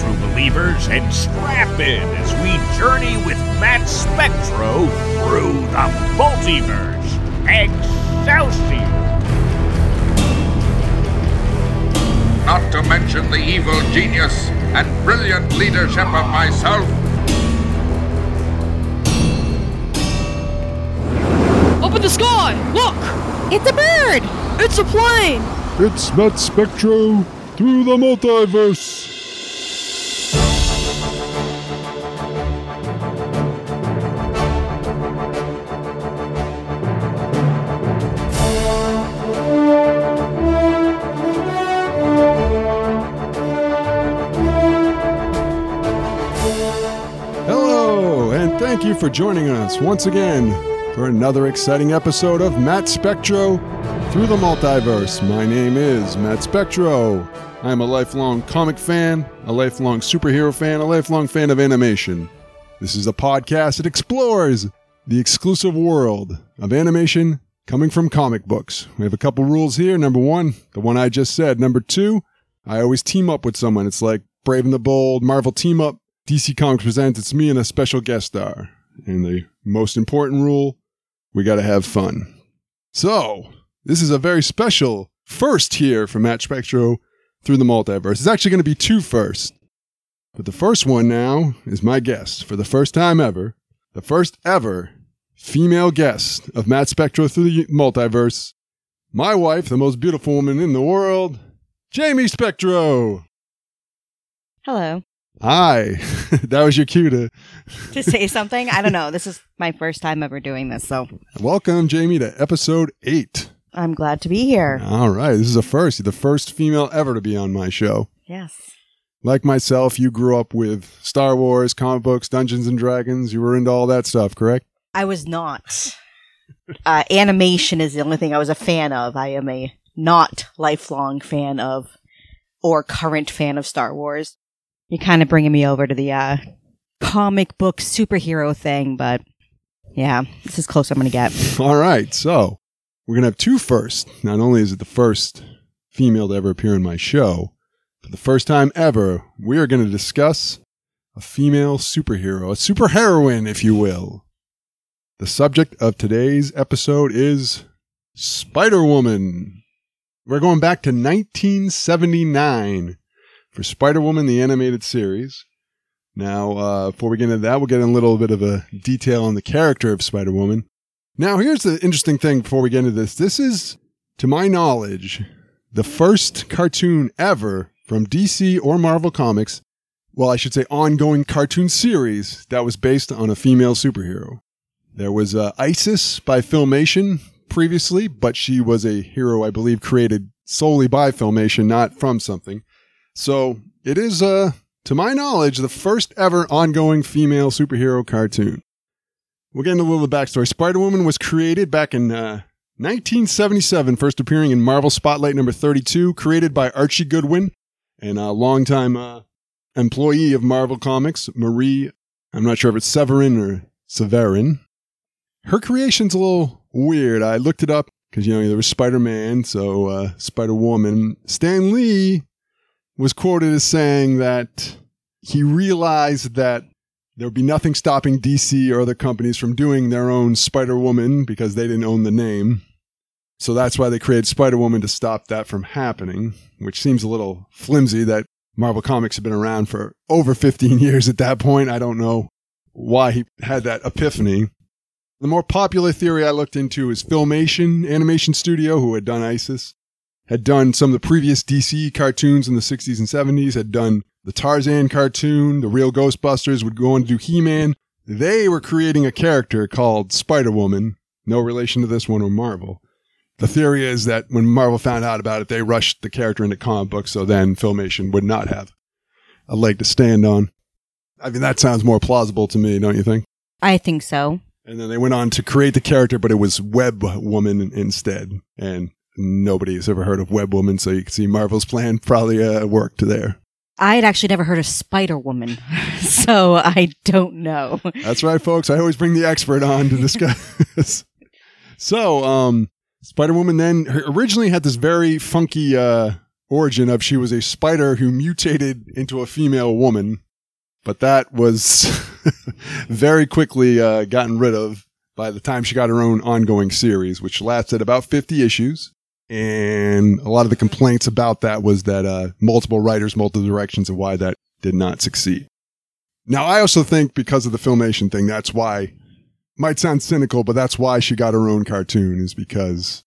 true believers, and strap in as we journey with Matt Spectro through the multiverse. Excelsior! Not to mention the evil genius and brilliant leadership of myself. Up in the sky! Look! It's a bird! It's a plane! It's Matt Spectro through the multiverse. For joining us once again for another exciting episode of Matt Spectro through the multiverse. My name is Matt Spectro. I'm a lifelong comic fan, a lifelong superhero fan, a lifelong fan of animation. This is a podcast that explores the exclusive world of animation coming from comic books. We have a couple rules here. Number one, the one I just said. Number two, I always team up with someone. It's like Brave and the Bold, Marvel Team Up, DC Comics Presents. It's me and a special guest star. And the most important rule, we got to have fun. So, this is a very special first here for Matt Spectro through the multiverse. It's actually going to be two first. But the first one now is my guest for the first time ever, the first ever female guest of Matt Spectro through the multiverse, my wife, the most beautiful woman in the world, Jamie Spectro. Hello. Hi. that was your cue to To say something? I don't know. This is my first time ever doing this, so welcome, Jamie, to episode eight. I'm glad to be here. All right. This is a first. You're the first female ever to be on my show. Yes. Like myself, you grew up with Star Wars, comic books, Dungeons and Dragons. You were into all that stuff, correct? I was not. Uh, animation is the only thing I was a fan of. I am a not lifelong fan of or current fan of Star Wars. You're kind of bringing me over to the uh, comic book superhero thing, but yeah, this is close I'm going to get. All right. So we're going to have two first. Not only is it the first female to ever appear in my show, for the first time ever, we are going to discuss a female superhero, a superheroine, if you will. The subject of today's episode is Spider Woman. We're going back to 1979 for Spider Woman, the animated series. Now, uh, before we get into that, we'll get in a little bit of a detail on the character of Spider Woman. Now, here's the interesting thing before we get into this. This is, to my knowledge, the first cartoon ever from DC or Marvel Comics, well, I should say ongoing cartoon series that was based on a female superhero. There was uh, Isis by Filmation previously, but she was a hero, I believe, created solely by Filmation, not from something. So it is, uh, to my knowledge, the first ever ongoing female superhero cartoon. We'll get into a little bit of backstory. Spider Woman was created back in uh, 1977, first appearing in Marvel Spotlight number 32, created by Archie Goodwin and a longtime uh, employee of Marvel Comics, Marie. I'm not sure if it's Severin or Severin. Her creation's a little weird. I looked it up because, you know, there was Spider Man, so uh, Spider Woman. Stan Lee was quoted as saying that he realized that there would be nothing stopping DC or other companies from doing their own Spider Woman because they didn't own the name. So that's why they created Spider Woman to stop that from happening, which seems a little flimsy that Marvel Comics have been around for over 15 years at that point. I don't know why he had that epiphany. The more popular theory I looked into is Filmation Animation Studio, who had done ISIS, had done some of the previous DC cartoons in the 60s and 70s, had done the Tarzan cartoon, the real Ghostbusters would go on to do He-Man. They were creating a character called Spider-Woman, no relation to this one or Marvel. The theory is that when Marvel found out about it, they rushed the character into comic books, so then Filmation would not have a leg to stand on. I mean, that sounds more plausible to me, don't you think? I think so. And then they went on to create the character, but it was Web Woman instead. And nobody has ever heard of Web Woman, so you can see Marvel's plan probably uh, worked there. I had actually never heard of Spider Woman, so I don't know. That's right, folks. I always bring the expert on to discuss. so, um, Spider Woman then originally had this very funky uh, origin of she was a spider who mutated into a female woman, but that was very quickly uh, gotten rid of by the time she got her own ongoing series, which lasted about 50 issues. And a lot of the complaints about that was that uh, multiple writers, multiple directions, and why that did not succeed. Now, I also think because of the filmation thing, that's why, might sound cynical, but that's why she got her own cartoon, is because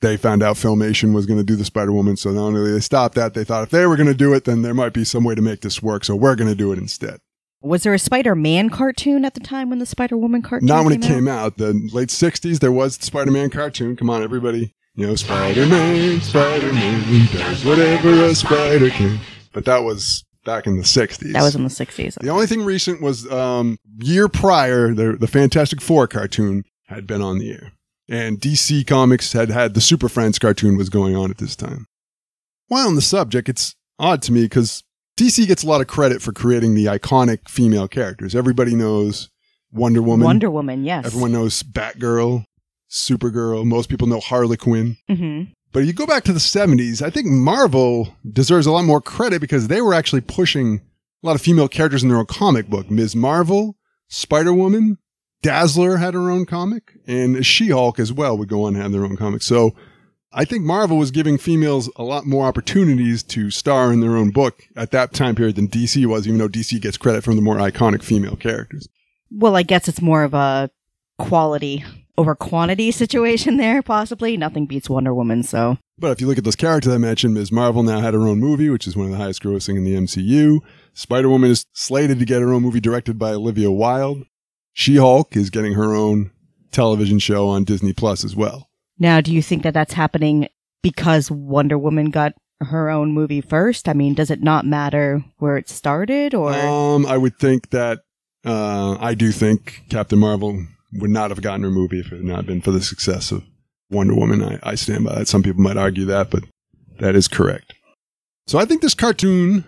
they found out filmation was going to do the Spider Woman. So not only they stopped that, they thought if they were going to do it, then there might be some way to make this work. So we're going to do it instead. Was there a Spider Man cartoon at the time when the Spider Woman cartoon? Not when it out? came out. The late 60s, there was the Spider Man cartoon. Come on, everybody. You know, Spider Man, Spider Man does whatever a spider can. But that was back in the 60s. That was in the sixties. The only thing recent was um, year prior, the the Fantastic Four cartoon had been on the air, and DC Comics had had the Super Friends cartoon was going on at this time. While on the subject, it's odd to me because DC gets a lot of credit for creating the iconic female characters. Everybody knows Wonder Woman. Wonder Woman. Yes. Everyone knows Batgirl, Supergirl. Most people know Harley Quinn. hmm But you go back to the 70s, I think Marvel deserves a lot more credit because they were actually pushing a lot of female characters in their own comic book. Ms. Marvel, Spider Woman, Dazzler had her own comic, and She Hulk as well would go on and have their own comic. So I think Marvel was giving females a lot more opportunities to star in their own book at that time period than DC was, even though DC gets credit from the more iconic female characters. Well, I guess it's more of a quality over quantity situation there, possibly. Nothing beats Wonder Woman, so. But if you look at those characters I mentioned, Ms. Marvel now had her own movie, which is one of the highest grossing in the MCU. Spider Woman is slated to get her own movie directed by Olivia Wilde. She Hulk is getting her own television show on Disney Plus as well. Now, do you think that that's happening because Wonder Woman got her own movie first? I mean, does it not matter where it started or? Um, I would think that uh, I do think Captain Marvel would not have gotten her movie if it had not been for the success of Wonder Woman. I, I stand by that. Some people might argue that, but that is correct. So I think this cartoon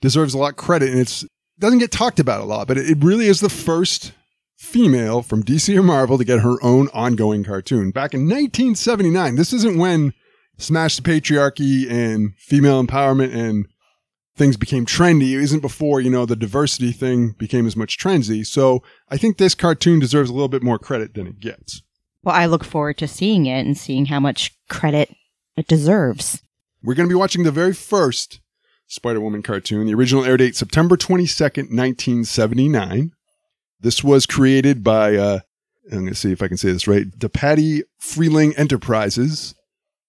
deserves a lot of credit, and it's doesn't get talked about a lot, but it, it really is the first female from DC or Marvel to get her own ongoing cartoon back in 1979. This isn't when Smash the Patriarchy and female empowerment and things became trendy. It isn't before, you know, the diversity thing became as much trendy. So I think this cartoon deserves a little bit more credit than it gets. Well, I look forward to seeing it and seeing how much credit it deserves. We're going to be watching the very first Spider Woman cartoon. The original air date September 22nd, 1979. This was created by, uh, I'm going to see if I can say this right, DePatie Freleng Enterprises,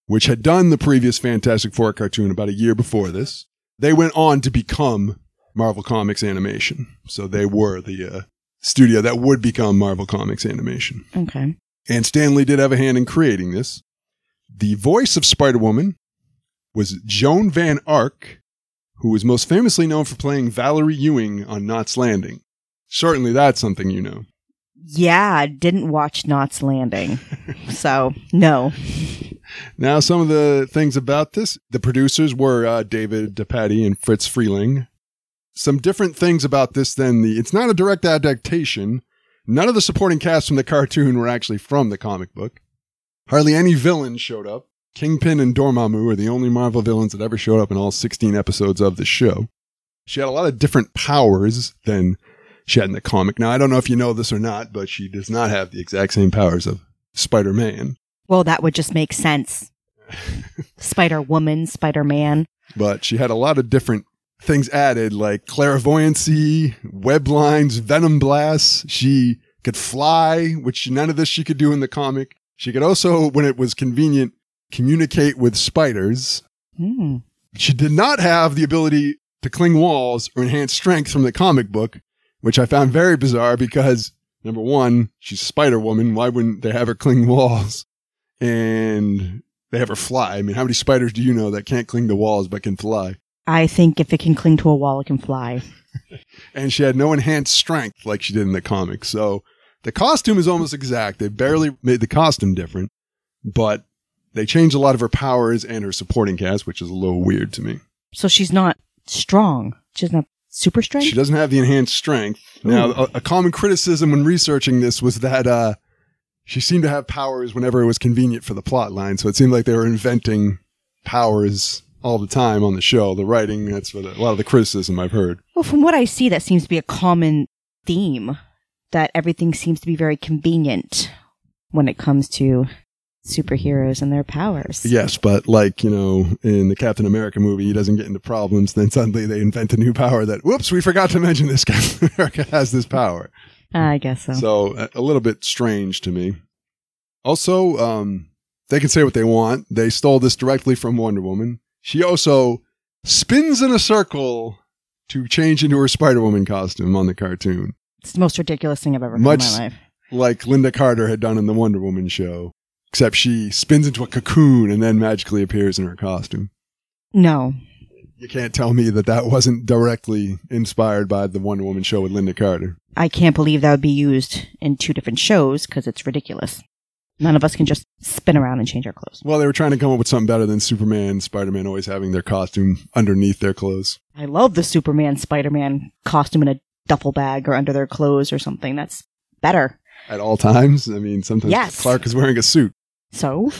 which had done the previous Fantastic Four cartoon about a year before this. They went on to become Marvel Comics Animation. So they were the uh, studio that would become Marvel Comics Animation. Okay. And Stan Lee did have a hand in creating this. The voice of Spider Woman was Joan Van Ark, who was most famously known for playing Valerie Ewing on Knots Landing. Certainly that's something you know. Yeah, I didn't watch Knots Landing. so, no. Now, some of the things about this the producers were uh, David DePatie and Fritz Freleng. Some different things about this than the. It's not a direct adaptation. None of the supporting cast from the cartoon were actually from the comic book. Hardly any villains showed up. Kingpin and Dormammu are the only Marvel villains that ever showed up in all 16 episodes of the show. She had a lot of different powers than she had in the comic. Now, I don't know if you know this or not, but she does not have the exact same powers of Spider Man. Well, that would just make sense. Spider Woman, Spider Man. But she had a lot of different things added, like clairvoyancy, web lines, venom blasts. She could fly, which none of this she could do in the comic. She could also, when it was convenient, communicate with spiders. Hmm. She did not have the ability to cling walls or enhance strength from the comic book, which I found very bizarre because number one, she's Spider Woman. Why wouldn't they have her cling walls? And they have her fly. I mean, how many spiders do you know that can't cling to walls but can fly? I think if it can cling to a wall, it can fly. And she had no enhanced strength like she did in the comics. So the costume is almost exact. They barely made the costume different, but they changed a lot of her powers and her supporting cast, which is a little weird to me. So she's not strong. She doesn't have super strength? She doesn't have the enhanced strength. Now, a, a common criticism when researching this was that uh, she seemed to have powers whenever it was convenient for the plot line. So it seemed like they were inventing powers all the time on the show. The writing, that's what a lot of the criticism I've heard. Well, from what I see, that seems to be a common theme that everything seems to be very convenient when it comes to superheroes and their powers. Yes, but like, you know, in the Captain America movie, he doesn't get into problems. Then suddenly they invent a new power that, whoops, we forgot to mention this Captain America has this power. I guess so. So a, little bit strange to me. Also, um, they can say what they want. They stole this directly from Wonder Woman. She also spins in a circle to change into her Spider Woman costume on the cartoon, It's the most ridiculous thing I've ever heard in my life. like Lynda Carter had done in the Wonder Woman show. Except she spins into a cocoon and then magically appears in her costume. No. You can't tell me that that wasn't directly inspired by the Wonder Woman show with Lynda Carter. I can't believe that would be used in two different shows because it's ridiculous. None of us can just spin around and change our clothes. Well, they were trying to come up with something better than Superman, and Spider Man always having their costume underneath their clothes. I love the Superman Spider Man costume in a duffel bag or under their clothes or something. That's better. At all times. I mean, sometimes Yes. Clark is wearing a suit. So,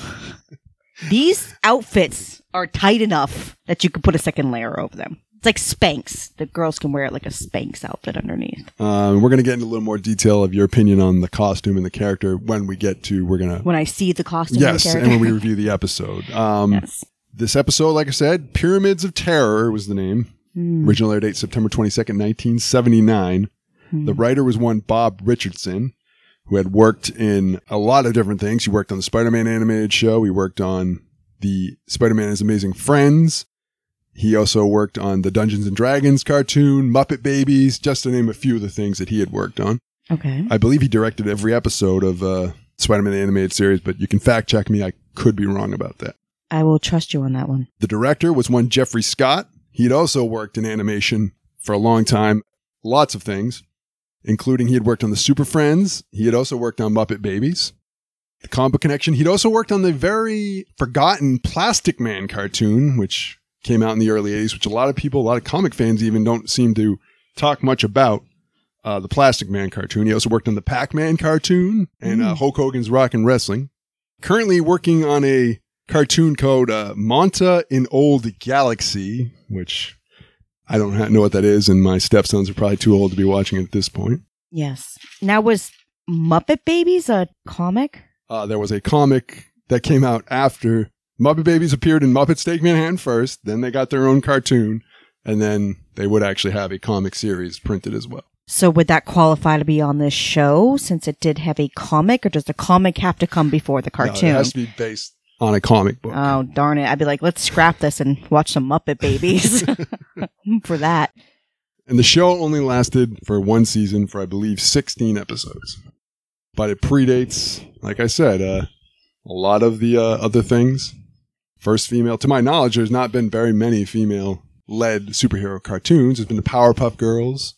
these outfits are tight enough that you could put a second layer over them. It's like Spanx. The girls can wear it like a Spanx outfit underneath. Um, we're going to get into a little more detail of your opinion on the costume and the character when we get to. We're going to. When I see the costume, Yes, the and when we review the episode. Um, yes. This episode, like I said, Pyramids of Terror was the name. Hmm. Original air date September 22nd, 1979. Hmm. The writer was one Bob Richardson, who had worked in a lot of different things. He worked on the Spider Man animated show. He worked on the Spider Man His Amazing Friends. He also worked on the Dungeons and Dragons cartoon, Muppet Babies, just to name a few of the things that he had worked on. Okay. I believe he directed every episode of uh, Spider Man the animated series, but you can fact check me. I could be wrong about that. I will trust you on that one. The director was one Jeffrey Scott. He'd also worked in animation for a long time, lots of things, including he had worked on the Super Friends. He had also worked on Muppet Babies, Comic Book Connection. He'd also worked on the very forgotten Plastic Man cartoon, which came out in the early 80s, which a lot of people, a lot of comic fans even don't seem to talk much about. Uh, the Plastic Man cartoon. He also worked on the Pac Man cartoon and uh, Hulk Hogan's Rock and Wrestling. Currently working on a cartoon called uh, Monta in Old Galaxy, which I don't ha- know what that is, and my stepsons are probably too old to be watching it at this point. Yes. Now, was Muppet Babies a comic? Uh, there was a comic that came out after Muppet Babies appeared in Muppets Take Manhattan first, then they got their own cartoon, and then they would actually have a comic series printed as well. So, would that qualify to be on this show since it did have a comic, or does the comic have to come before the No, cartoon? it has to be based on a comic book. Oh darn it! I'd be like, let's scrap this and watch some Muppet Babies for that. And the show only lasted for one season for, I believe, 16 episodes. But it predates, like I said, uh, a lot of the uh, other things. First female, to my knowledge, there's not been very many female led superhero cartoons. There's been the Powerpuff Girls.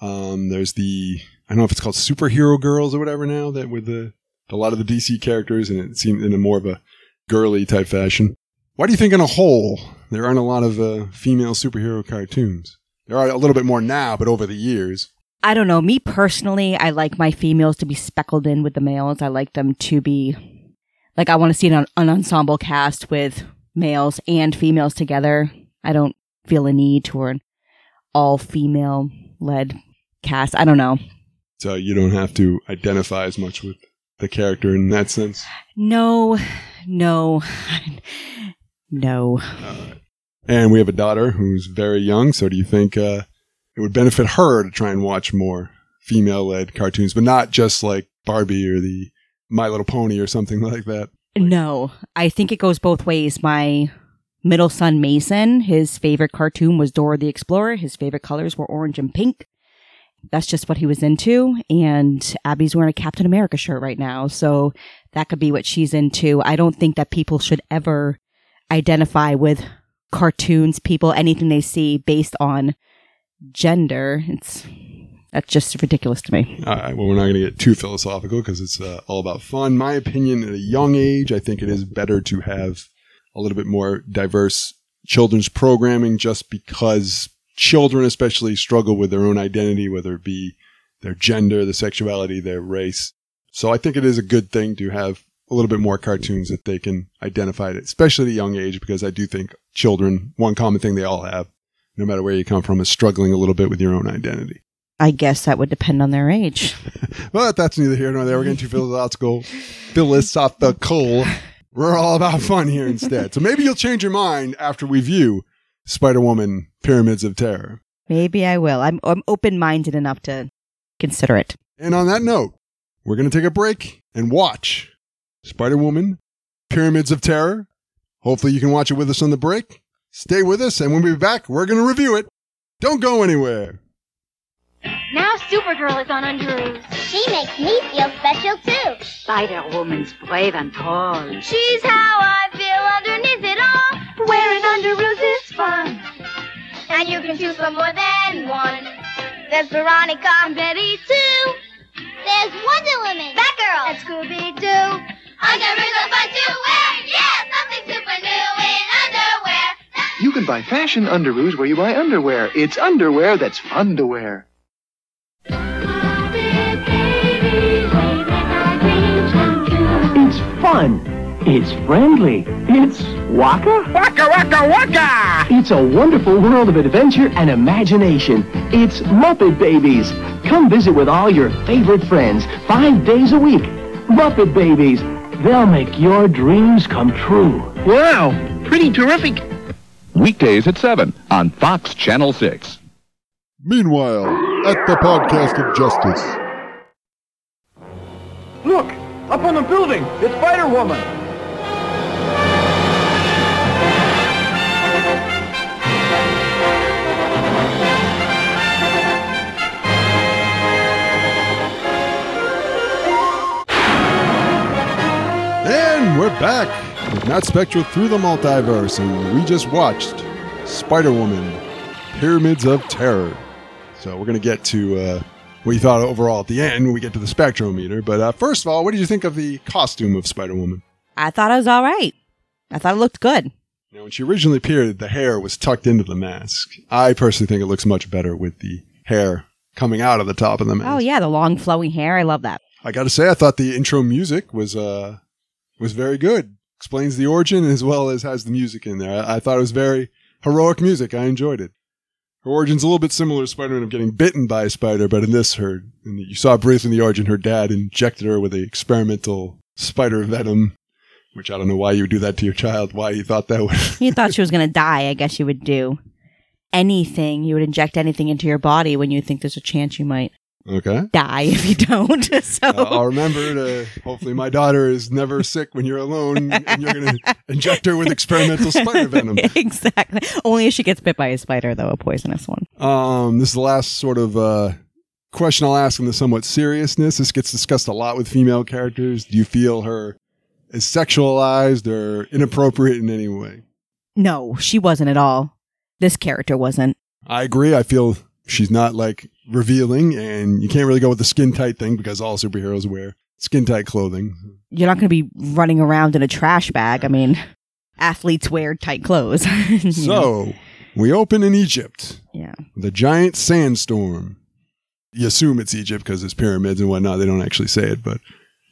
Um, there's the, I don't know if it's called Superhero Girls or whatever now, that with the, a lot of the DC characters, and it seemed in a more of a girly type fashion. Why do you think, in a whole, there aren't a lot of uh, female superhero cartoons? There are a little bit more now, but over the years. I don't know. Me personally, I like my females to be speckled in with the males. I like them to be like I want to see an, an ensemble cast with males and females together. I don't feel a need for an all female led cast. I don't know. So you don't have to identify as much with the character in that sense. No, no, no. And we have a daughter who's very young. So do you think uh, it would benefit her to try and watch more female led cartoons, but not just like Barbie or the My Little Pony or something like that? No, I think it goes both ways. My middle son Mason, his favorite cartoon was Dora the Explorer. His favorite colors were orange and pink. That's just what he was into. And Abby's wearing a Captain America shirt right now. So that could be what she's into. I don't think that people should ever identify with cartoons, people, anything they see based on gender. It's that's just ridiculous to me. All right. Well, we're not going to get too philosophical because it's uh, all about fun. My opinion, at a young age, I think it is better to have a little bit more diverse children's programming just because children, especially, struggle with their own identity, whether it be their gender, their sexuality, their race. So I think it is a good thing to have a little bit more cartoons that they can identify it, especially at a young age, because I do think children, one common thing they all have, no matter where you come from, is struggling a little bit with your own identity. I guess that would depend on their age. But that's neither here nor there. We're getting too philosophical. Philosophical. We're all about fun here instead. So maybe you'll change your mind after we view Spider Woman Pyramids of Terror. Maybe I will. I'm, I'm open minded enough to consider it. And on that note, we're going to take a break and watch Spider Woman Pyramids of Terror. Hopefully, you can watch it with us on the break. Stay with us, and when we're back, we're going to review it. Don't go anywhere. Now Supergirl is on Underoos. She makes me feel special too. Spider Woman's brave and tall. She's how I feel underneath it all. Wearing Underoos is fun. And you can choose from more than one. There's Veronica and Betty too. There's Wonder Woman. Batgirl and Scooby-Doo. Underoos are fun to wear. Yeah, something super new in underwear. You can buy fashion underoos where you buy underwear. It's underwear that's fun to wear. It's fun. It's friendly. It's waka. Waka waka waka! It's a wonderful world of adventure and imagination. It's Muppet Babies. Come visit with all your favorite friends five days a week. Muppet Babies. They'll make your dreams come true. Wow, pretty terrific. Weekdays at 7 on Fox Channel 6. Meanwhile, at the Podcast of Justice. Look, up on the building. It's Spider Woman. And we're back with Matt Spectro through the multiverse, and we just watched Spider Woman Pyramids of Terror. So we're going to get to uh, what you thought overall at the end when we get to the spectrometer. But uh, first of all, what did you think of the costume of Spider Woman? I thought it was all right. I thought it looked good. Now, when she originally appeared, the hair was tucked into the mask. I personally think it looks much better with the hair coming out of the top of the mask. Oh, yeah, the long flowing hair. I love that. I got to say, I thought the intro music was uh was very good. Explains the origin as well as has the music in there. I, I thought it was very heroic music. I enjoyed it. Her origin's a little bit similar to Spider-Man of getting bitten by a spider, but in this, her and you saw briefly in the origin, her dad injected her with a experimental spider venom, which I don't know why you would do that to your child. Why you thought that would? You thought she was going to die. I guess you would do anything. You would inject anything into your body when you think there's a chance you might okay. die if you don't. so Uh, I'll remember to hopefully my daughter is never sick when you're alone and you're going to inject her with experimental spider venom. exactly. Only if she gets bit by a spider, though, a poisonous one. Um, this is the last sort of uh, question I'll ask in the somewhat seriousness. This gets discussed a lot with female characters. Do you feel her is sexualized or inappropriate in any way? No, she wasn't at all. This character wasn't. I agree. I feel she's not like revealing, and you can't really go with the skin tight thing because all superheroes wear skin tight clothing. You're not going to be running around in a trash bag. I mean, athletes wear tight clothes. Know? So we open in Egypt. yeah. the giant sandstorm. You assume it's Egypt because it's pyramids and whatnot. They don't actually say it, but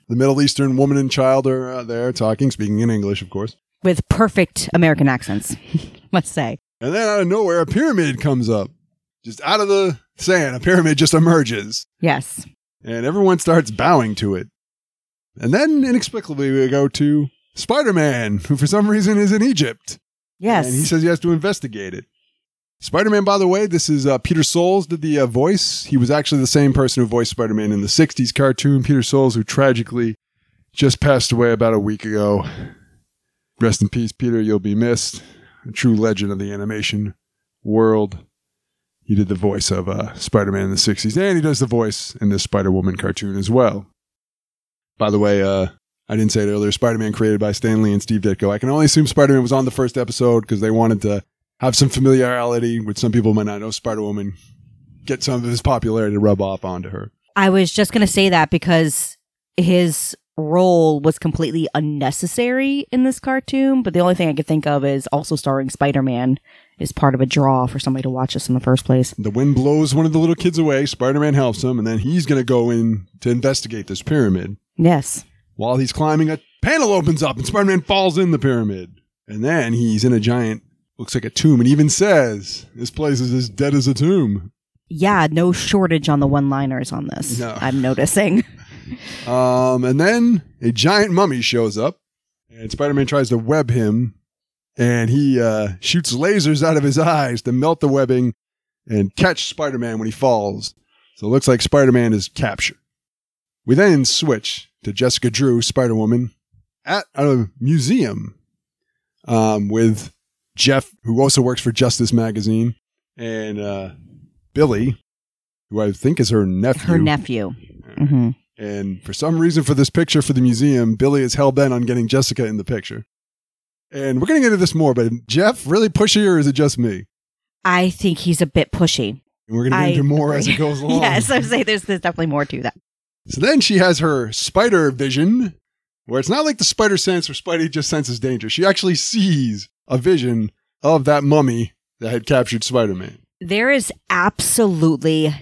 the Middle Eastern woman and child are uh, there talking, speaking in English, of course. With perfect American accents, let's say. And then out of nowhere, a pyramid comes up. Just out of the sand, a pyramid just emerges. Yes. And everyone starts bowing to it. And then inexplicably, we go to Spider Man, who for some reason is in Egypt. Yes. And he says he has to investigate it. Spider Man, by the way, this is uh, Peter Soles did the uh, voice. He was actually the same person who voiced Spider Man in the 60s cartoon. Peter Soles, who tragically just passed away about a week ago. Rest in peace, Peter. You'll be missed. A true legend of the animation world. He did the voice of uh, Spider Man in the 60s, and he does the voice in this Spider Woman cartoon as well. By the way, uh, I didn't say it earlier. Spider Man created by Stan Lee and Steve Ditko. I can only assume Spider Man was on the first episode because they wanted to have some familiarity, which some people might not know. Spider Woman get some of his popularity to rub off onto her. I was just going to say that because his role was completely unnecessary in this cartoon, but the only thing I could think of is also starring Spider Man is part of a draw for somebody to watch this in the first place. The wind blows one of the little kids away. Spider Man helps him, and then he's going to go in to investigate this pyramid. Yes. While he's climbing a panel opens up and Spider Man falls in the pyramid. And then he's in a giant, looks like a tomb, and even says, This place is as dead as a tomb. Yeah, no shortage on the one liners on this. No. I'm noticing. Um, and then a giant mummy shows up, and Spider Man tries to web him, and he uh, shoots lasers out of his eyes to melt the webbing and catch Spider Man when he falls. So it looks like Spider Man is captured. We then switch to Jessica Drew, Spider Woman, at a museum um, with Jeff, who also works for Justice Magazine, and uh, Billy, who I think is her nephew. Her nephew. hmm And for some reason, for this picture for the museum, Billy is hell bent on getting Jessica in the picture. And we're going to get into this more, but Jeff, really pushy, or is it just me? I think he's a bit pushy. And we're going to get I into more agree. as it goes along. yes, I would say there's, there's definitely more to that. So then she has her spider vision, where it's not like the spider sense where Spidey just senses danger. She actually sees a vision of that mummy that had captured Spider Man. There is absolutely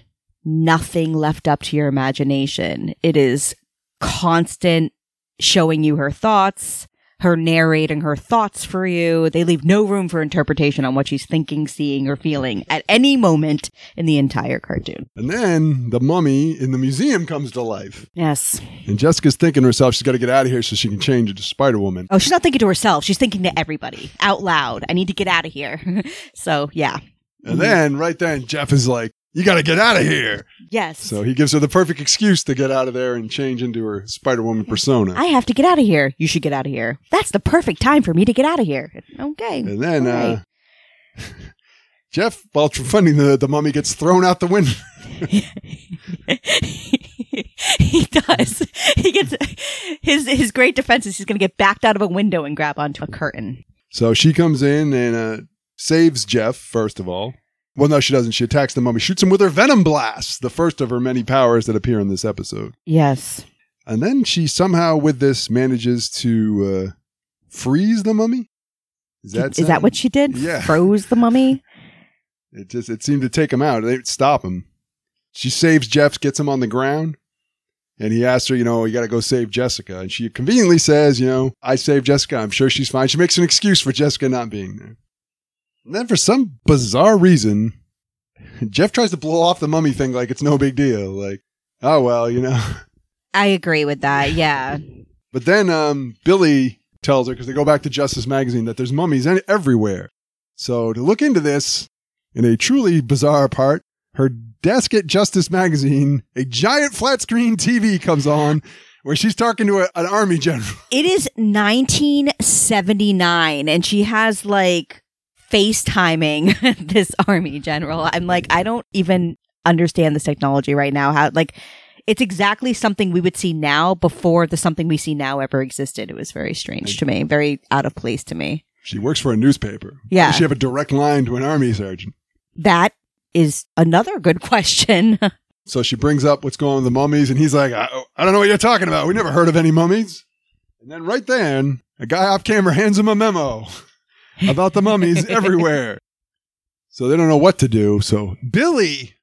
nothing left up to your imagination. It is constant showing you her thoughts, her narrating her thoughts for you. They leave no room for interpretation on what she's thinking, seeing, or feeling at any moment in the entire cartoon. And then the mummy in the museum comes to life. Yes. And Jessica's thinking to herself she's got to get out of here so she can change into Spider Woman. Oh, she's not thinking to herself. She's thinking to everybody out loud. I need to get out of here. so, yeah. And then, right then, Jeff is like, You got to get out of here. Yes. So he gives her the perfect excuse to get out of there and change into her Spider Woman persona. I have to get out of here. You should get out of here. That's the perfect time for me to get out of here. Okay. And then, All uh. Jeff, while funding the, the mummy, gets thrown out the window. he does. He gets his his great defense is he's going to get backed out of a window and grab onto a curtain. So she comes in and uh, saves Jeff, first of all. Well, no, she doesn't. She attacks the mummy, shoots him with her Venom Blast, the first of her many powers that appear in this episode. Yes. And then she somehow, with this, manages to uh, freeze the mummy. Is that is that what she did? Yeah. Froze the mummy. It just it seemed to take him out. It stop him. She saves Jeff, gets him on the ground, and he asks her, you know, you got to go save Jessica. And she conveniently says, you know, I saved Jessica. I'm sure she's fine. She makes an excuse for Jessica not being there. And then for some bizarre reason, Jeff tries to blow off the mummy thing like it's no big deal. Like, oh well, you know. I agree with that. Yeah. But then um, Billy tells her because they go back to Justice Magazine that there's mummies everywhere. So to look into this in a truly bizarre part, her desk at Justice Magazine, a giant flat screen TV comes on where she's talking to a, an army general. It is 1979 and she has like FaceTiming this army general. I'm like, I don't even understand this technology right now. How, like, it's exactly something we would see now before the something we see now ever existed. It was very strange to me, very out of place to me. She works for a newspaper. Yeah. Does she have a direct line to an army sergeant? That is another good question. So she brings up what's going on with the mummies, and he's like, I, I don't know what you're talking about. We never heard of any mummies. And then right then, a guy off camera hands him a memo about the mummies everywhere. So they don't know what to do. So Billy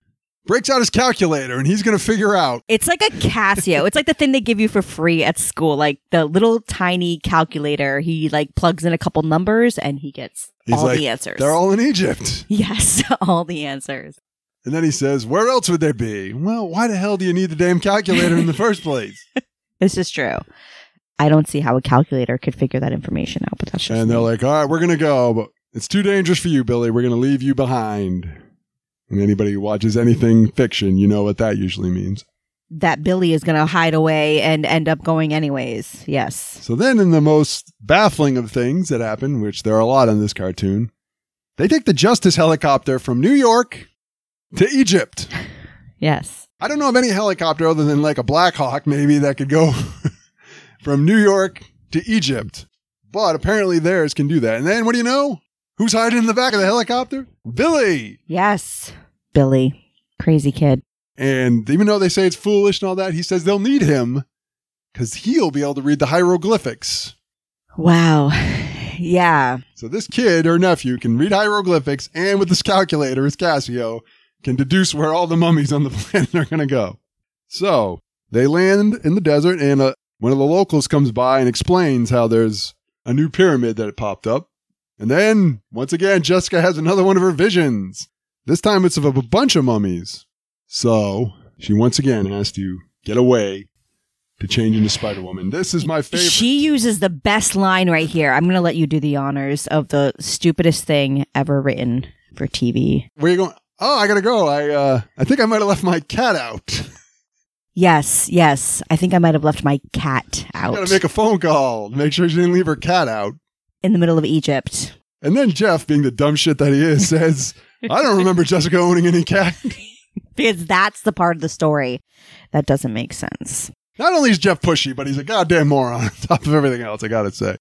breaks out his calculator, and he's going to figure out. It's like a Casio. it's like the thing they give you for free at school, like the little tiny calculator. He like plugs in a couple numbers and he gets He's all like, the answers. They're all in Egypt. yes, all the answers. And then he says, Where else would they be? Well, why the hell do you need the damn calculator in the first place? This is true. I don't see how a calculator could figure that information out, but that's just And they're like, all right, we're going to go, but it's too dangerous for you, Billy. We're going to leave you behind. And anybody who watches anything fiction, you know what that usually means. that Billy is going to hide away and end up going anyways. Yes. So then, in the most baffling of things that happen, which there are a lot in this cartoon, they take the Justice helicopter from New York to Egypt. Yes. I don't know of any helicopter other than like a Black Hawk, maybe, that could go from New York to Egypt. But apparently theirs can do that. And then what do you know? Who's hiding in the back of the helicopter? Billy. Yes. Billy. Crazy kid. And even though they say it's foolish and all that, he says they'll need him because he'll be able to read the hieroglyphics. Wow. Yeah. So this kid or nephew can read hieroglyphics and with this calculator, his Casio, can deduce where all the mummies on the planet are going to go. So they land in the desert and uh, one of the locals comes by and explains how there's a new pyramid that popped up. And then, once again, Jessica has another one of her visions. This time it's of a bunch of mummies. So, she once again has to get away to change into Spider Woman. This is my favorite. She uses the best line right here. I'm going to let you do the honors of the stupidest thing ever written for TV. Where you going? Oh, I gotta go. I uh, I think I might have left my cat out. Yes, yes. I think I might have left my cat out gotta make a phone call. Make sure she didn't leave her cat out. in the middle of Egypt. And then Jeff, being the dumb shit that he is, says, "I don't remember Jessica owning any cat." Because that's the part of the story that doesn't make sense. Not only is Jeff pushy, but he's a goddamn moron on top of everything else. I gotta say.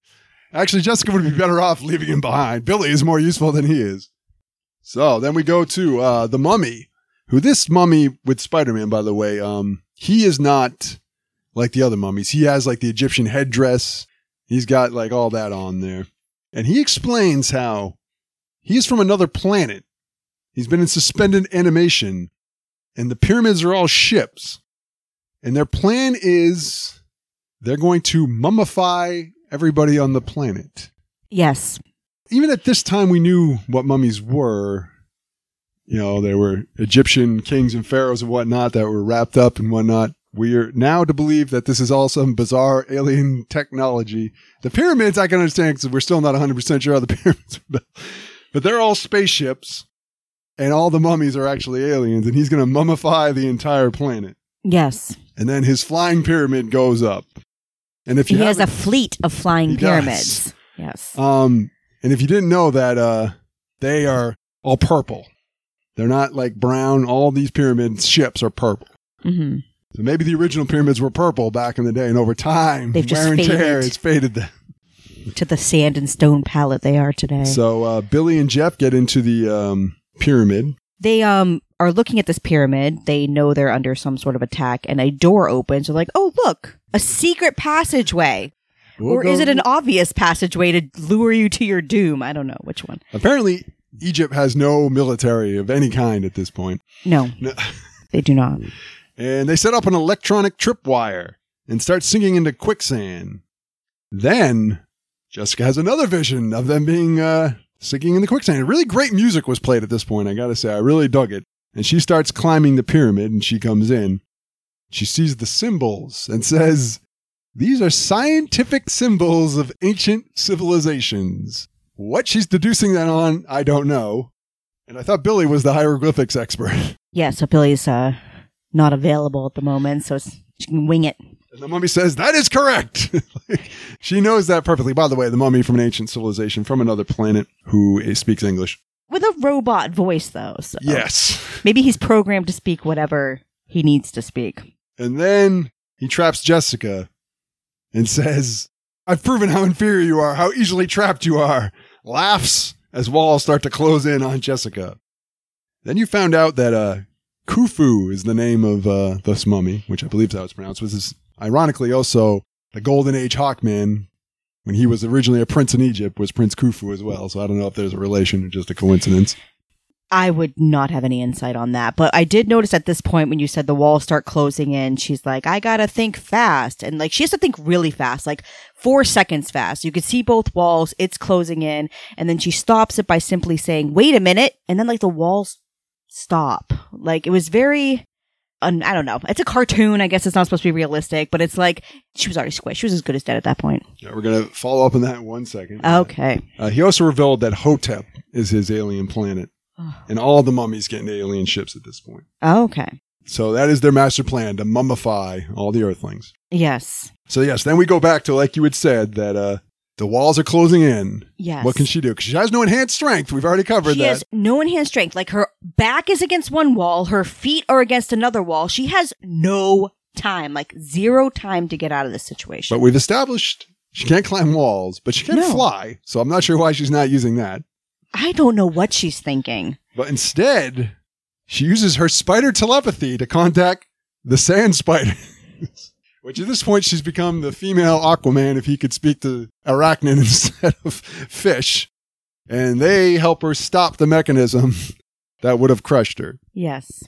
Actually, Jessica would be better off leaving him behind. Billy is more useful than he is. So then we go to uh, the Mummy, who this Mummy with Spider-Man, by the way, um, he is not like the other mummies. He has like the Egyptian headdress. He's got like all that on there, and he explains how he's from another planet. He's been in suspended animation, and the pyramids are all ships. And their plan is they're going to mummify everybody on the planet. Yes. Even at this time, we knew what mummies were. You know, they were Egyptian kings and pharaohs and whatnot that were wrapped up and whatnot. We are now to believe that this is all some bizarre alien technology. The pyramids, I can understand because we're still not 100% sure how the pyramids built. But they're all spaceships, and all the mummies are actually aliens, and he's going to mummify the entire planet. Yes. And then his flying pyramid goes up. And if He has a fleet of flying He does. pyramids. Yes. Um, and if you didn't know that, uh, they are all purple. They're not like brown. All these pyramid ships are purple. hmm So maybe the original pyramids were purple back in the day, and over time, They've wear and tear, faded. it's faded them. To the sand and stone palette they are today. So uh, Billy and Jeff get into the um, pyramid. they um are looking at this pyramid. They know they're under some sort of attack, and a door opens. They're like, "Oh, look, a secret passageway." We'll or is it an obvious passageway to lure you to your doom? I don't know which one. Apparently, Egypt has no military of any kind at this point. No, No. they do not. and they set up an electronic tripwire and start sinking into quicksand. Then Jessica has another vision of them being uh, sinking in the quicksand. Really great music was played at this point. I gotta say, I really dug it. And she starts climbing the pyramid, and she comes in. She sees the symbols and says, "These are scientific symbols of ancient civilizations." What she's deducing that on, I don't know. And I thought Billy was the hieroglyphics expert. Yeah, so Billy's uh not available at the moment, so it's, she can wing it. And the mummy says, That is correct. Like, she knows that perfectly. By the way, the mummy from an ancient civilization from another planet who speaks English. With a robot voice, though. So Yes. maybe he's programmed to speak whatever he needs to speak. And then he traps Jessica and says, I've proven how inferior you are, how easily trapped you are. Laughs as walls start to close in on Jessica. Then you found out that uh, Khufu is the name of uh, this mummy, which I believe is how it's pronounced, which is ironically also the Golden Age Hawkman. When he was originally a prince in Egypt, was Prince Khufu as well. So I don't know if there's a relation or just a coincidence. I would not have any insight on that, but I did notice at this point when you said the walls start closing in, she's like, I gotta think fast. And like, she has to think really fast, like four seconds fast. You can see both walls, it's closing in, and then she stops it by simply saying, wait a minute. And then like the walls stop. Like it was very, un- I don't know. It's a cartoon. I guess it's not supposed to be realistic, but it's like, she was already squished. She was as good as dead at that point. Yeah, we're going to follow up on that in one second. Okay. Uh, he also revealed that Hotep is his alien planet, and all the mummies get into alien ships at this point. Okay. So that is their master plan to mummify all the Earthlings. Yes. So yes, then we go back to like you had said that uh, the walls are closing in. Yes. What can she do? Because she has no enhanced strength. We've already covered She that. She has no enhanced strength. Like her back is against one wall, her feet are against another wall. She has no time, like zero time to get out of this situation. but we've established she can't climb walls, but she can No. fly. So I'm not sure why she's not using that. I don't know what she's thinking. But instead, she uses her spider telepathy to contact the sand spider. Which at this point, she's become the female Aquaman if he could speak to arachnid instead of fish. And they help her stop the mechanism that would have crushed her. Yes.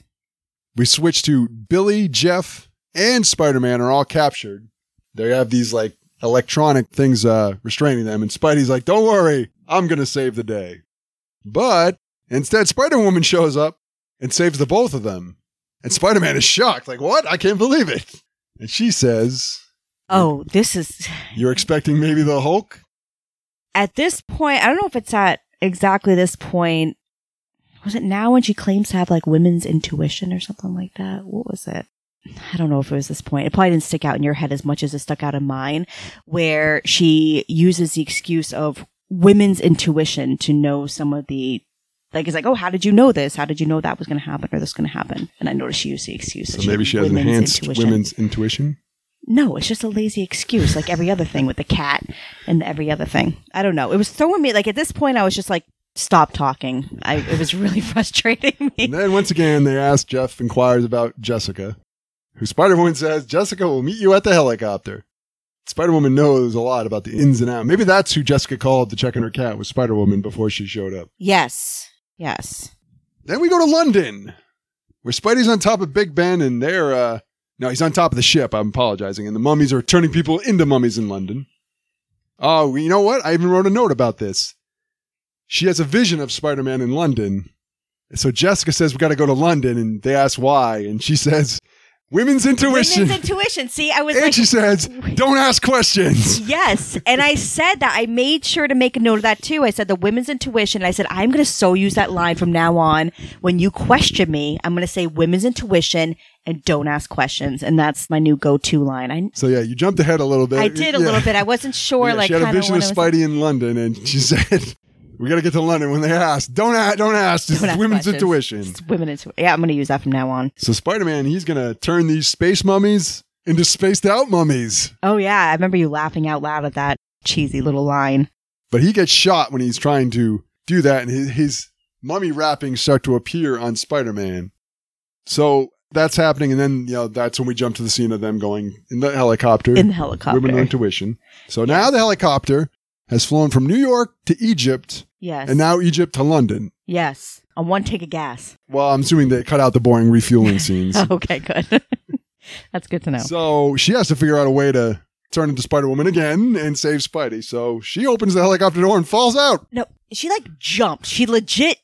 We switch to Billy, Jeff, and Spider Man are all captured. they have these like electronic things uh, restraining them, and Spidey's like, "Don't worry, I'm gonna save the day." But instead, Spider Woman shows up and saves the both of them, and Spider Man is shocked, like, "What? I can't believe it!" And she says, Oh, this is "You're expecting maybe the Hulk?" at this point. I don't know if it's at exactly this point. Was it now when she claims to have like women's intuition or something like that? What was it? I don't know if it was this point. It probably didn't stick out in your head as much as it stuck out in mine, where she uses the excuse of women's intuition to know some of the like it's like, oh, how did you know this? How did you know that was going to happen or this going to happen? And I noticed she used the excuse. So maybe she has enhanced intuition. women's intuition. No, it's just a lazy excuse, like every other thing with the cat and every other thing. I don't know. It was throwing me like at this point. I was just like, stop talking. I it was really frustrating me. And then once again, they ask Jeff inquires about Jessica, who Spider Woman says Jessica will meet you at the helicopter. Spider Woman knows a lot about the ins and outs. Maybe that's who Jessica called to check on her cat was Spider Woman before she showed up. Yes, yes. Then we go to London, where Spidey's on top of Big Ben, and they're uh no, he's on top of the ship. I'm apologizing, and the mummies are turning people into mummies in London. Oh, you know what? I even wrote a note about this. She has a vision of Spider-Man in London. So Jessica says we got to go to London, and they ask why, and she says, "Women's intuition." Women's intuition. See, I was and like, she says, "Don't ask questions." Yes. And I said that. I made sure to make a note of that too. I said the women's intuition. and I said, I'm going to so use that line from now on. When you question me, I'm going to say women's intuition and don't ask questions. And that's my new go to line. I, So yeah, you jumped ahead a little bit. I did a Yeah. little bit. I wasn't sure, Yeah, like, she had a vision of Spidey in London, and she said, "We got to get to London." When they ask, don't ask, don't ask. Don't ask women's questions. intuition. It's women intuition. Yeah, I'm going to use that from now on. So Spider-Man, he's gonna turn these space mummies into spaced out mummies. Oh, yeah. I remember you laughing out loud at that cheesy little line. But he gets shot when he's trying to do that, and his, his mummy wrappings start to appear on Spider-Man. So that's happening, and then you know that's when we jump to the scene of them going in the helicopter. In the helicopter. Women intuition. So now the helicopter has flown from New York to Egypt, Yes. and now Egypt to London. yes. On one take of gas. Well, I'm assuming they cut out the boring refueling scenes. okay, good. that's good to know. So she has to figure out a way to turn into Spider Woman again and save Spidey. So she opens the helicopter door and falls out. No, she like jumped. She legit,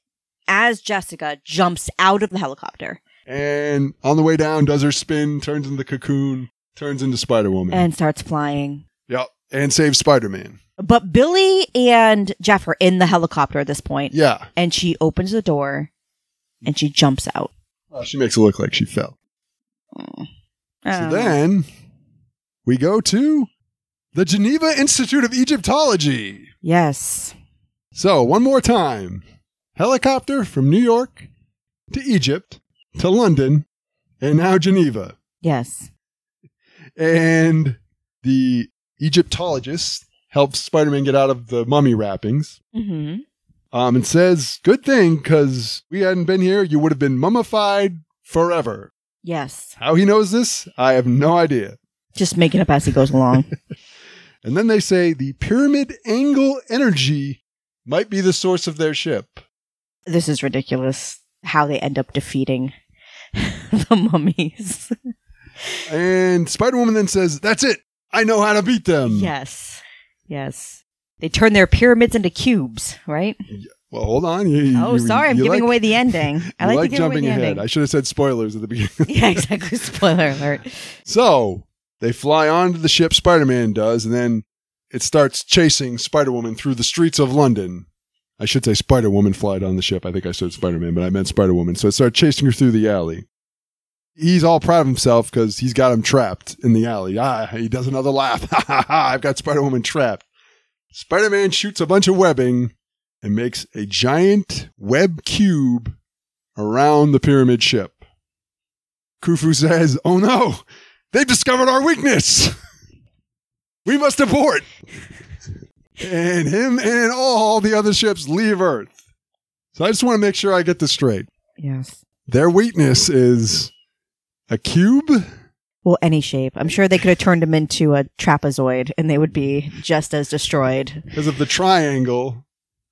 as Jessica, jumps out of the helicopter And on the way down, does her spin, turns into the cocoon, turns into Spider Woman. and starts flying. Yep. And saves Spider Man. But Billy and Jeff are in the helicopter at this point. Yeah. And she opens the door and she jumps out. Well, she makes it look like she fell. I So oh. then we go to the Geneva Institute of Egyptology. Yes. So, one more time helicopter from New York to Egypt to London and now Geneva. Yes. And the Egyptologist helps Spider Man get out of the mummy wrappings. Mm-hmm. Um, and says, Good thing, because we hadn't been here, you would have been mummified forever. Yes. How he knows this, I have no idea. Just making up as he goes along. And then they say the pyramid angle energy might be the source of their ship. this is ridiculous how they end up defeating the mummies. And Spider Woman then says, That's it. I know how to beat them. yes. Yes. They turn their pyramids into cubes, right? Well, hold on. You, Oh, you- sorry, I'm giving like- away the ending. I like, like to give away jumping ahead. ending. I should have said spoilers at the beginning. yeah, exactly. Spoiler alert. so they fly onto the ship, Spider Man does, and then it starts chasing Spider Woman through the streets of London. I should say Spider Woman flied on the ship. I think I said Spider Man, but I meant Spider Woman. So it started chasing her through the alley. He's all proud of himself because he's got him trapped in the alley. Ah, he does another laugh. Ha ha ha! I've got Spider Woman trapped. Spider Man shoots a bunch of webbing and makes a giant web cube around the pyramid ship. Khufu says, Oh no, they've discovered our weakness. we must abort. And him and all the other ships leave Earth. So I just want to make sure I get this straight. Yes. Their weakness is a cube. Well, any shape. I'm sure they could have turned him into a trapezoid and they would be just as destroyed. Because if the triangle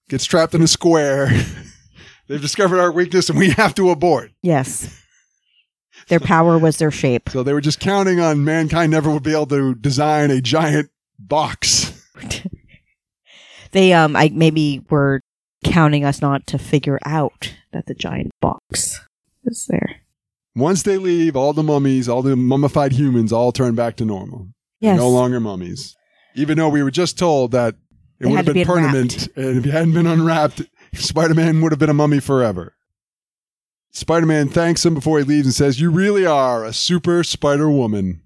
gets trapped in a square, they've discovered our weakness and we have to abort. Yes. Their power was their shape. So they were just counting on mankind never would be able to design a giant box. They um I maybe were counting us not to figure out that the giant box is there. Once they leave, all the mummies, all the mummified humans all turn back to normal. Yes. No longer mummies. Even though we were just told that it They would have been be permanent, and if he hadn't been unwrapped, Spider Man would have been a mummy forever. Spider Man thanks him before he leaves and says, You really are a super Spider Woman.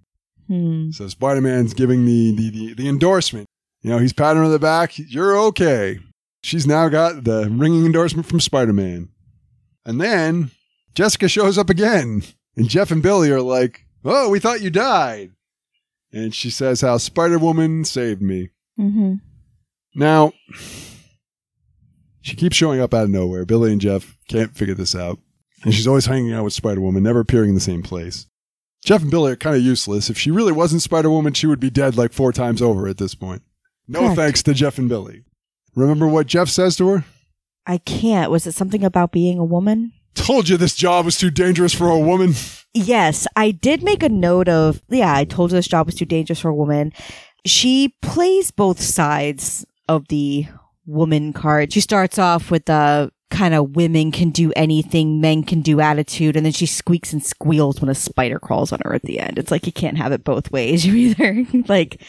Hmm. So Spider Man's giving the, the, the, the endorsement. You know, he's patting her on the back. You're okay. She's now got the ringing endorsement from Spider Man. And then Jessica shows up again. And Jeff and Billy are like, Oh, we thought you died. And she says how Spider Woman saved me. Mm-hmm. Now, she keeps showing up out of nowhere. Billy and Jeff can't figure this out. And she's always hanging out with Spider Woman, never appearing in the same place. Jeff and Billy are kind of useless. If she really wasn't Spider Woman, she would be dead like four times over at this point. No Correct. thanks to Jeff and Billy. Remember what Jeff says to her? I can't. Was it something about being a woman? Told you this job was too dangerous for a woman. Yes, I did make a note of, yeah, I told you this job was too dangerous for a woman. She plays both sides of the woman card. She starts off with the kind of women can do anything, men can do attitude, and then she squeaks and squeals when a spider crawls on her at the end. It's like you can't have it both ways. You either like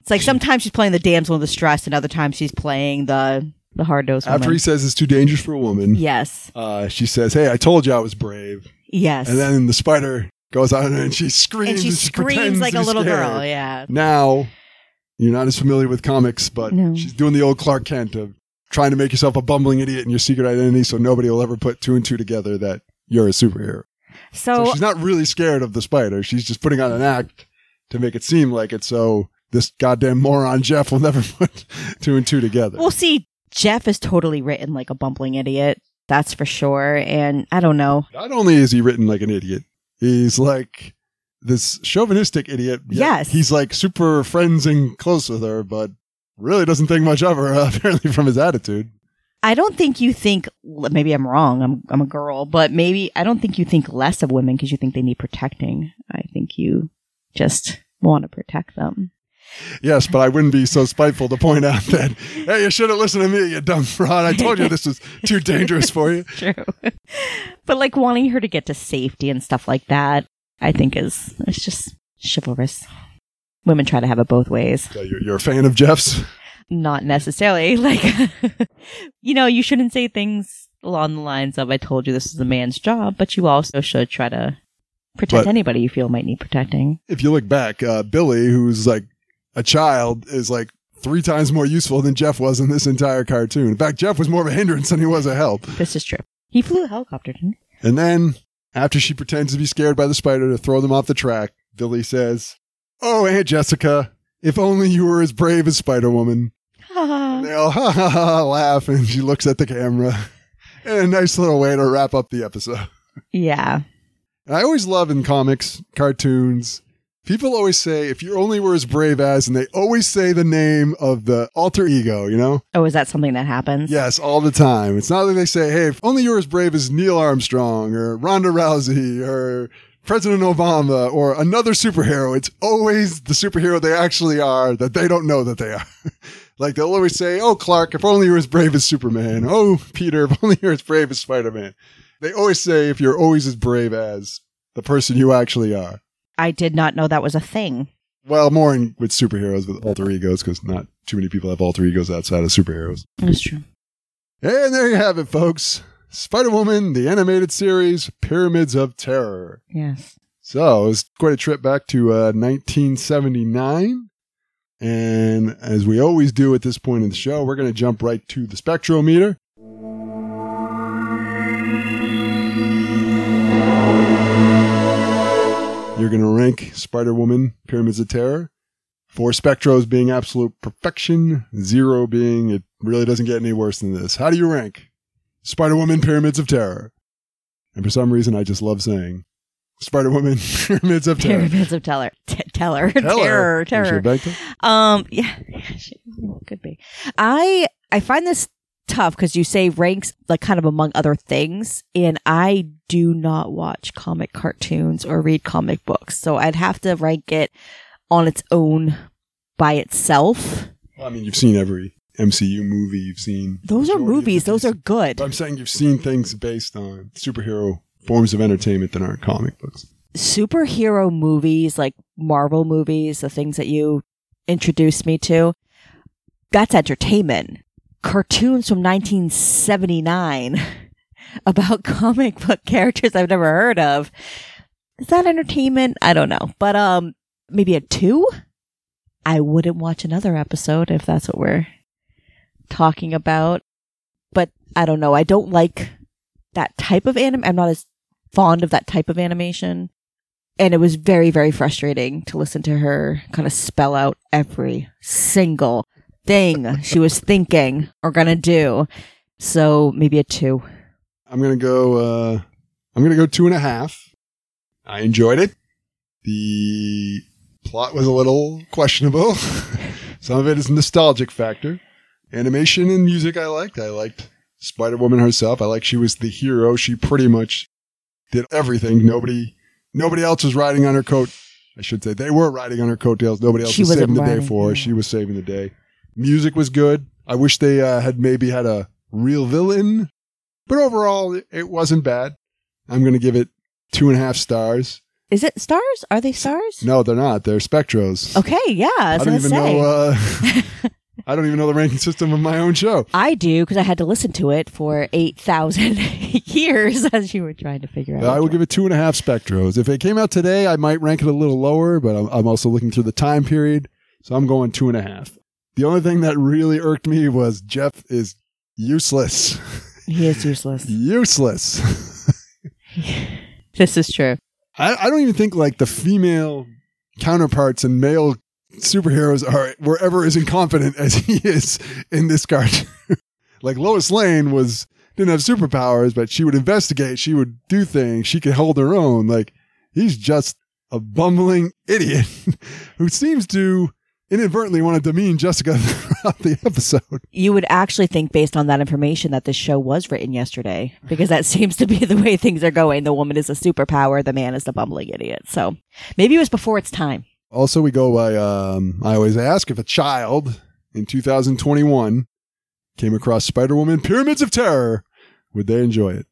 it's like sometimes she's playing the damsel in distress, and other times she's playing the the hard woman. After he says it's too dangerous for a woman, yes, uh, she says, Hey, I told you I was brave. yes, And then the spider goes out and she screams. and she pretends screams like a little scared. girl. Yeah, Now, you're not as familiar with comics, but No. she's doing the old Clark Kent of trying to make yourself a bumbling idiot in your secret identity so nobody will ever put two and two together that you're a superhero. So, so she's not really scared of the spider. She's just putting on an act to make it seem like it so this goddamn moron Jeff will never put two and two together. Well, see, Jeff is totally written like a bumbling idiot. That's for sure. And I don't know. Not only is he written like an idiot, he's like this chauvinistic idiot. Yes. He's like super friends and close with her, but really doesn't think much of her, apparently, from his attitude. I don't think you think, maybe I'm wrong. I'm, I'm a girl, but maybe I don't think you think less of women because you think they need protecting. I think you just want to protect them. Yes, but I wouldn't be so spiteful to point out that, hey, you should have listened to me, you dumb fraud. I told you this was too dangerous for you. True. but like wanting her to get to safety and stuff like that, I think is, it's just chivalrous. Women try to have it both ways. So you're, you're a fan of Jeff's? not necessarily like you know you shouldn't say things along the lines of i told you this is a man's job but you also should try to protect But- anybody you feel might need protecting If you look back, uh, Billy, who's like a child, is like three times more useful than Jeff was in this entire cartoon. In fact, Jeff was more of a hindrance than he was a help. this is true he flew a helicopter didn't he? And then, after she pretends to be scared by the spider to throw them off the track, Billy says, Oh, Aunt Jessica, if only you were as brave as Spider Woman. Ah. And they all ha ha ha laugh, and she looks at the camera. And a nice little way to wrap up the episode. yeah And I always love in comics, cartoons, people always say, if you only were as brave as, and they always say the name of the alter ego, you know? oh is that something that happens Yes, all the time. It's not like they say, hey, if only you're as brave as Neil Armstrong or Ronda Rousey or President Obama or another superhero. It's always the superhero they actually are that they don't know that they are. like they'll always say, oh, Clark, if only you were as brave as Superman. Oh, Peter, if only you're as brave as Spider Man. They always say, if you're always as brave as the person you actually are. I did not know that was a thing Well, more in, with superheroes with alter egos because not too many people have alter egos outside of superheroes. that's true And there you have it, folks. Spider Woman, the animated series, Pyramids of Terror. yes So it was quite a trip back to uh, 1979. And as we always do at this point in the show, we're going to jump right to the spectrometer. You're going to rank Spider Woman, Pyramids of Terror. Four spectros being absolute perfection, zero being it really doesn't get any worse than this. How do you rank Spider Woman, Pyramids of Terror? And for some reason, I just love saying Spider Woman, Pyramids of Terror. pyramids of teller T- teller Teller. terror terror your back there? Um, yeah, She could be. I I find this tough because you say ranks like kind of among other things, and I do not watch comic cartoons or read comic books, so I'd have to rank it on its own by itself. Well, I mean, you've seen every MCU movie. You've seen Those are movies; those are good. But I'm saying you've seen things based on superhero forms of entertainment that aren't comic books. superhero movies, like Marvel movies, the things that you introduced me to, that's entertainment. Cartoons from 1979 about comic book characters I've never heard of. Is that entertainment? I don't know. But um maybe a 2? I wouldn't watch another episode if that's what we're talking about. But I don't know. I don't like that type of anime. I'm not as fond of that type of animation. And it was very, very frustrating to listen to her kind of spell out every single thing she was thinking or gonna do. So maybe a two. I'm gonna go. uh I'm gonna go two and a half. I enjoyed it. The plot was a little questionable. Some of it is nostalgic factor. Animation and music I liked. I liked Spider Woman herself. I like she was the hero. She pretty much did everything. Nobody, nobody else was riding on her coat. I should say they were riding on her coattails. Nobody else She was saving the day for her. She was saving the day. Music was good. I wish they uh, had maybe had a real villain, but overall it- wasn't bad. I'm going to give it two and a half stars. Is it stars? Are they stars? No, they're not. They're Spectros. Okay, yeah. I, I don't even say. know. Uh, I don't even know the ranking system of my own show. I do because I had to listen to it for eight thousand years as you were trying to figure out. I will give it two and a half Spectros. If it came out today, I might rank it a little lower, but I'm, I'm also looking through the time period, so I'm going two and a half. The only thing that really irked me was Jeff is useless. He is useless. useless. this is true. I, I don't even think like the female counterparts and male superheroes are were ever as incompetent as he is in this cartoon. like Lois Lane was didn't have superpowers, but she would investigate, she would do things, she could hold her own. Like he's just a bumbling idiot who seems to inadvertently want to demean Jessica throughout the episode. You would actually think, based on that information, that this show was written yesterday, because that seems to be the way things are going. The woman is a superpower, the man is the bumbling idiot. So maybe it was before its time. Also, we go by, um, I always ask if a child in 2021 came across Spider Woman Pyramids of Terror, would they enjoy it?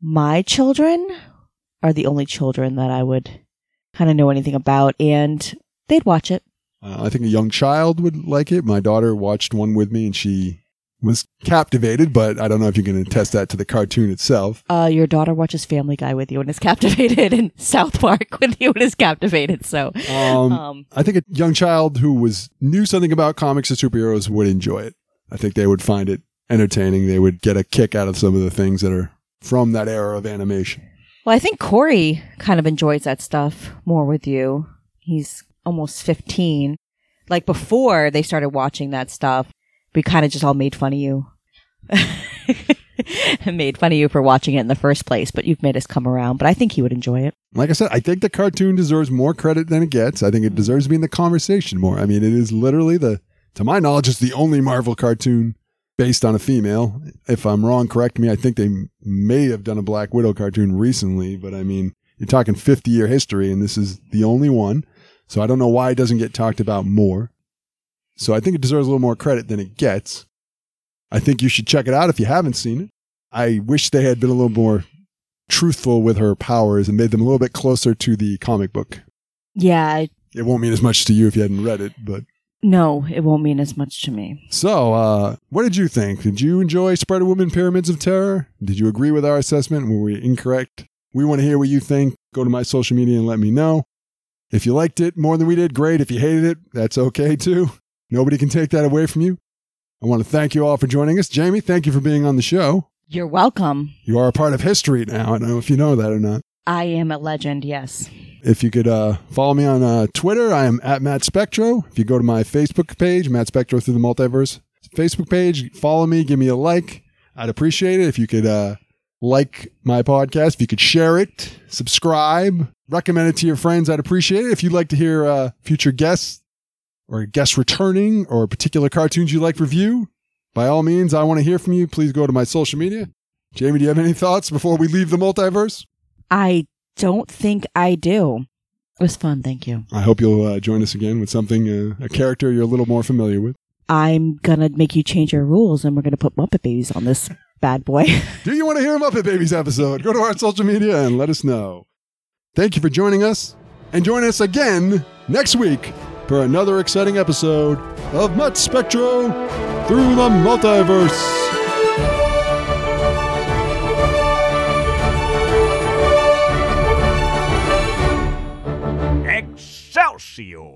My children are the only children that I would kind of know anything about, and they'd watch it. Uh, I think a young child would like it. My daughter watched one with me and she was captivated, but I don't know if you can attest that to the cartoon itself. Uh, your daughter watches Family Guy with you and is captivated, and South Park with you and is captivated. So, Um, um, I think a young child who was knew something about comics and superheroes would enjoy it. I think they would find it entertaining. They would get a kick out of some of the things that are from that era of animation. well, I think Corey kind of enjoys that stuff more with you. He's almost 15. Like before they started watching that stuff, we kind of just all made fun of you. made fun of you for watching it in the first place, but you've made us come around. But I think he would enjoy it. Like I said, I think the cartoon deserves more credit than it gets. I think it deserves to be in the conversation more. I mean, it is literally the, to my knowledge, it's the only Marvel cartoon based on a female. If I'm wrong, correct me. I think they may have done a Black Widow cartoon recently, but I mean, you're talking 50 year history, and this is the only one. So I don't know why it doesn't get talked about more. So I think it deserves a little more credit than it gets. I think you should check it out if you haven't seen it. I wish they had been a little more truthful with her powers and made them a little bit closer to the comic book. Yeah, It won't mean as much to you if you hadn't read it, but no, it won't mean as much to me. so uh what did you think? Did you enjoy Spider Woman Pyramids of Terror? Did you agree with our assessment? Were we incorrect? We want to hear what you think. Go to my social media and let me know. If you liked it more than we did, great. If you hated it, that's okay too. Nobody can take that away from you. I want to thank you all for joining us. Jamie, thank you for being on the show. You're welcome. You are a part of history now. I don't know if you know that or not. I am a legend, yes. If you could uh, follow me on uh, Twitter, I am at Matt Spectro. If you go to my Facebook page, Matt Spectro through the multiverse Facebook page, follow me, give me a like. I'd appreciate it if you could uh, like my podcast. If you could share it, subscribe, recommend it to your friends, I'd appreciate it. If you'd like to hear uh, future guests or guests returning or particular cartoons you'd like review, By all means, I want to hear from you. Please go to my social media. Jamie, do you have any thoughts before we leave the multiverse? I don't think I do. It was fun. Thank you. I hope you'll uh, join us again with something, uh, a character you're a little more familiar with. I'm gonna make you change your rules, and we're gonna put Muppet Babies on this bad boy. Do you want to hear a Muppet Babies episode? Go to our social media and let us know. Thank you for joining us, and join us again next week for another exciting episode of Matt Spectro through the Multiverse. Excelsior!